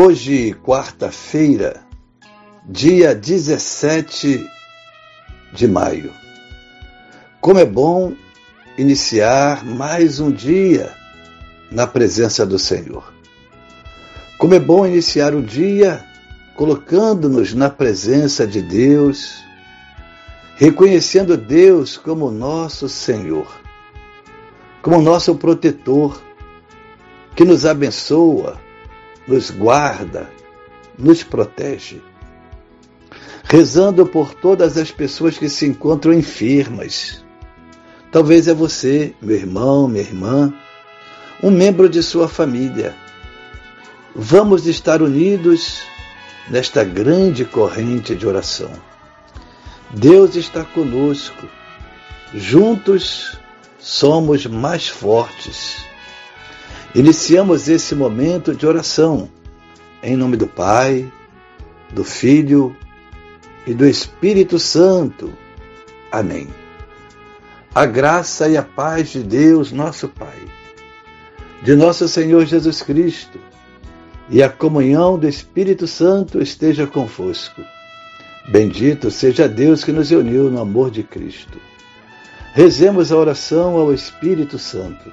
Hoje, quarta-feira, dia 17 de maio. Como é bom iniciar mais um dia na presença do Senhor. Como é bom iniciar o dia colocando-nos na presença de Deus, reconhecendo Deus como nosso Senhor, como nosso protetor, que nos abençoa, nos guarda, nos protege. Rezando por todas as pessoas que se encontram enfermas. Talvez é você, meu irmão, minha irmã, um membro de sua família. Vamos estar unidos nesta grande corrente de oração. Deus está conosco. Juntos somos mais fortes. Iniciamos esse momento de oração em nome do Pai, do Filho e do Espírito Santo. Amém. A graça e a paz de Deus, nosso Pai, de nosso Senhor Jesus Cristo e a comunhão do Espírito Santo esteja convosco. Bendito seja Deus que nos uniu no amor de Cristo. Rezemos a oração ao Espírito Santo.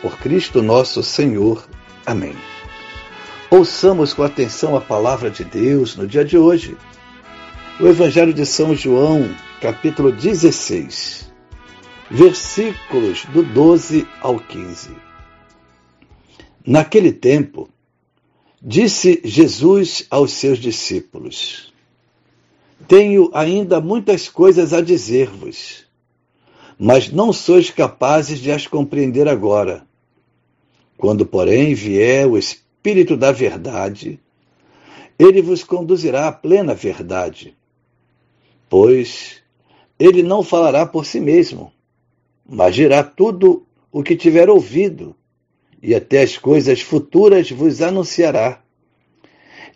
por Cristo nosso Senhor. Amém. Ouçamos com atenção a palavra de Deus no dia de hoje. O Evangelho de São João, capítulo 16, versículos do 12 ao 15. Naquele tempo, disse Jesus aos seus discípulos: Tenho ainda muitas coisas a dizer-vos, mas não sois capazes de as compreender agora. Quando, porém, vier o Espírito da Verdade, ele vos conduzirá à plena verdade. Pois ele não falará por si mesmo, mas dirá tudo o que tiver ouvido, e até as coisas futuras vos anunciará.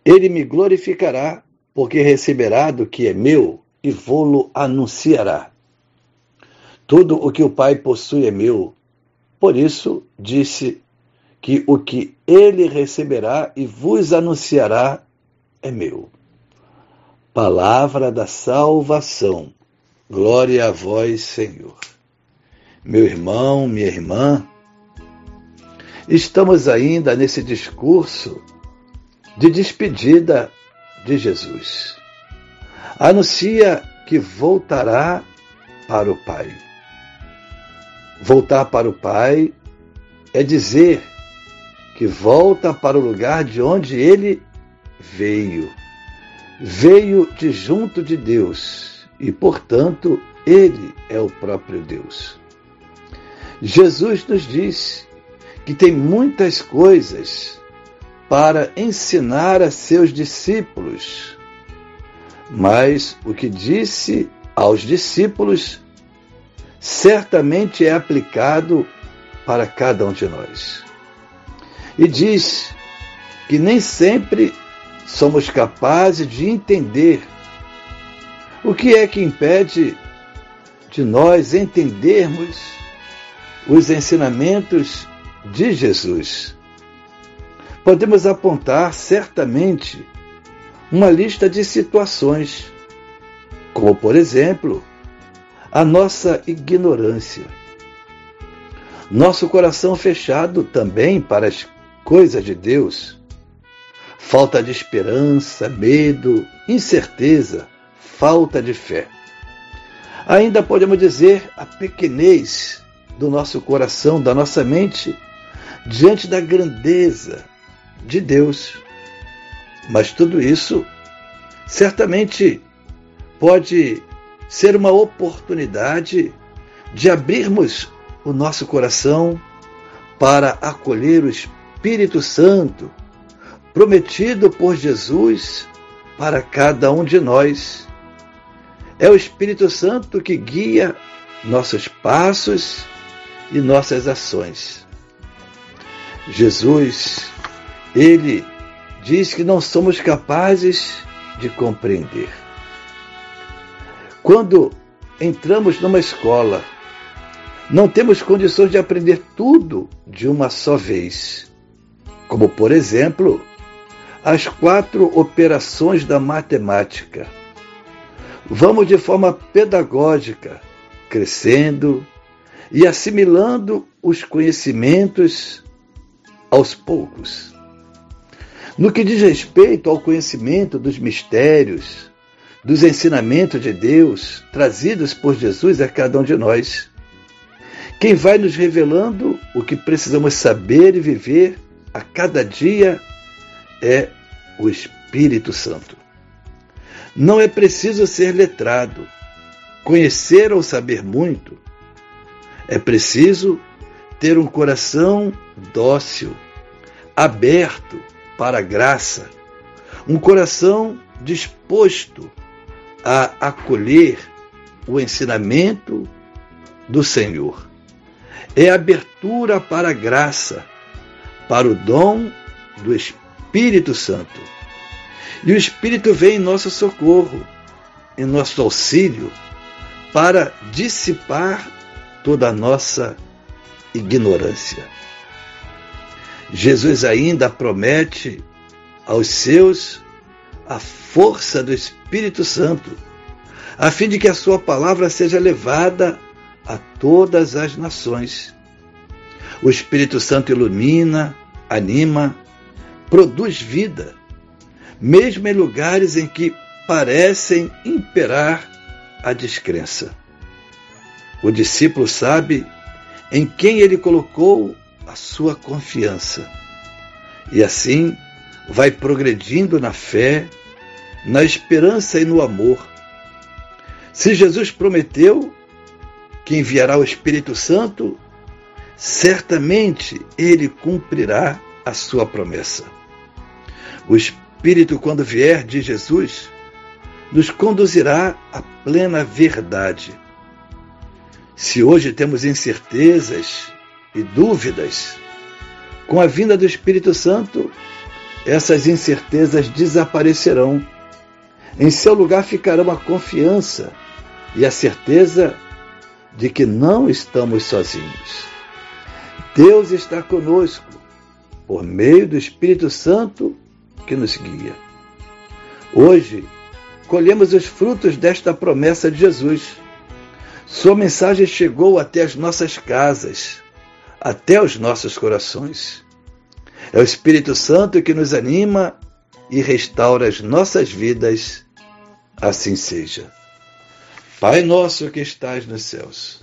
Ele me glorificará, porque receberá do que é meu e vou-lo anunciará. Tudo o que o Pai possui é meu. Por isso disse que o que ele receberá e vos anunciará é meu. Palavra da salvação. Glória a vós, Senhor. Meu irmão, minha irmã, estamos ainda nesse discurso de despedida de Jesus. Anuncia que voltará para o Pai. Voltar para o Pai é dizer que volta para o lugar de onde ele veio. Veio de junto de Deus e, portanto, ele é o próprio Deus. Jesus nos diz que tem muitas coisas para ensinar a seus discípulos, mas o que disse aos discípulos certamente é aplicado para cada um de nós e diz que nem sempre somos capazes de entender o que é que impede de nós entendermos os ensinamentos de Jesus. Podemos apontar certamente uma lista de situações, como por exemplo, a nossa ignorância, nosso coração fechado também para as coisas de Deus, falta de esperança, medo, incerteza, falta de fé. Ainda podemos dizer a pequenez do nosso coração, da nossa mente, diante da grandeza de Deus. Mas tudo isso certamente pode ser uma oportunidade de abrirmos o nosso coração para acolher o Espírito Santo prometido por Jesus para cada um de nós. É o Espírito Santo que guia nossos passos e nossas ações. Jesus, ele diz que não somos capazes de compreender. Quando entramos numa escola, não temos condições de aprender tudo de uma só vez. Como, por exemplo, as quatro operações da matemática. Vamos de forma pedagógica, crescendo e assimilando os conhecimentos aos poucos. No que diz respeito ao conhecimento dos mistérios, dos ensinamentos de Deus trazidos por Jesus a cada um de nós, quem vai nos revelando o que precisamos saber e viver a cada dia é o Espírito Santo. Não é preciso ser letrado, conhecer ou saber muito. É preciso ter um coração dócil, aberto para a graça, um coração disposto a acolher o ensinamento do Senhor. É abertura para a graça, para o dom do Espírito Santo. E o Espírito vem em nosso socorro, em nosso auxílio, para dissipar toda a nossa ignorância. Jesus ainda promete aos seus a força do Espírito Santo, a fim de que a sua palavra seja levada a todas as nações. O Espírito Santo ilumina, anima, produz vida, mesmo em lugares em que parecem imperar a descrença. O discípulo sabe em quem ele colocou a sua confiança e assim vai progredindo na fé, na esperança e no amor. Se Jesus prometeu que enviará o Espírito Santo, certamente ele cumprirá a sua promessa. O Espírito, quando vier de Jesus, nos conduzirá à plena verdade. Se hoje temos incertezas e dúvidas, com a vinda do Espírito Santo, essas incertezas desaparecerão. Em seu lugar ficarão a confiança e a certeza de que não estamos sozinhos. Deus está conosco por meio do Espírito Santo que nos guia. Hoje, colhemos os frutos desta promessa de Jesus. Sua mensagem chegou até as nossas casas, até os nossos corações. É o Espírito Santo que nos anima e restaura as nossas vidas. Assim seja. Pai nosso que estais nos céus,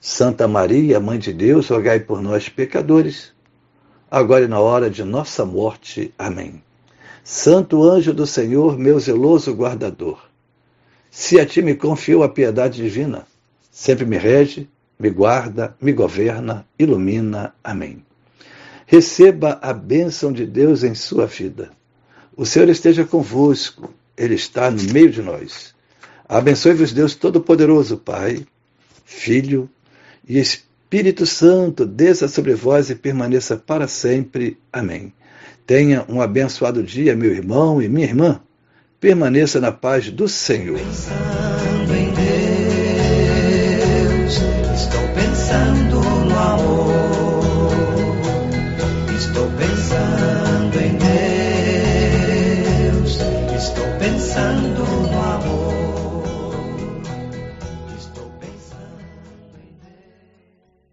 Santa Maria, Mãe de Deus, rogai por nós, pecadores agora e na hora de nossa morte. Amém. Santo anjo do Senhor, meu zeloso guardador, se a ti me confio a piedade divina, sempre me rege, me guarda, me governa, ilumina. Amém. Receba a bênção de Deus em sua vida. O Senhor esteja convosco, Ele está no meio de nós. Abençoe-vos, Deus Todo-Poderoso, Pai, Filho e Espírito Santo, desça sobre vós e permaneça para sempre. Amém. Tenha um abençoado dia, meu irmão e minha irmã. Permaneça na paz do Senhor. Pensando em Deus, estou pensando.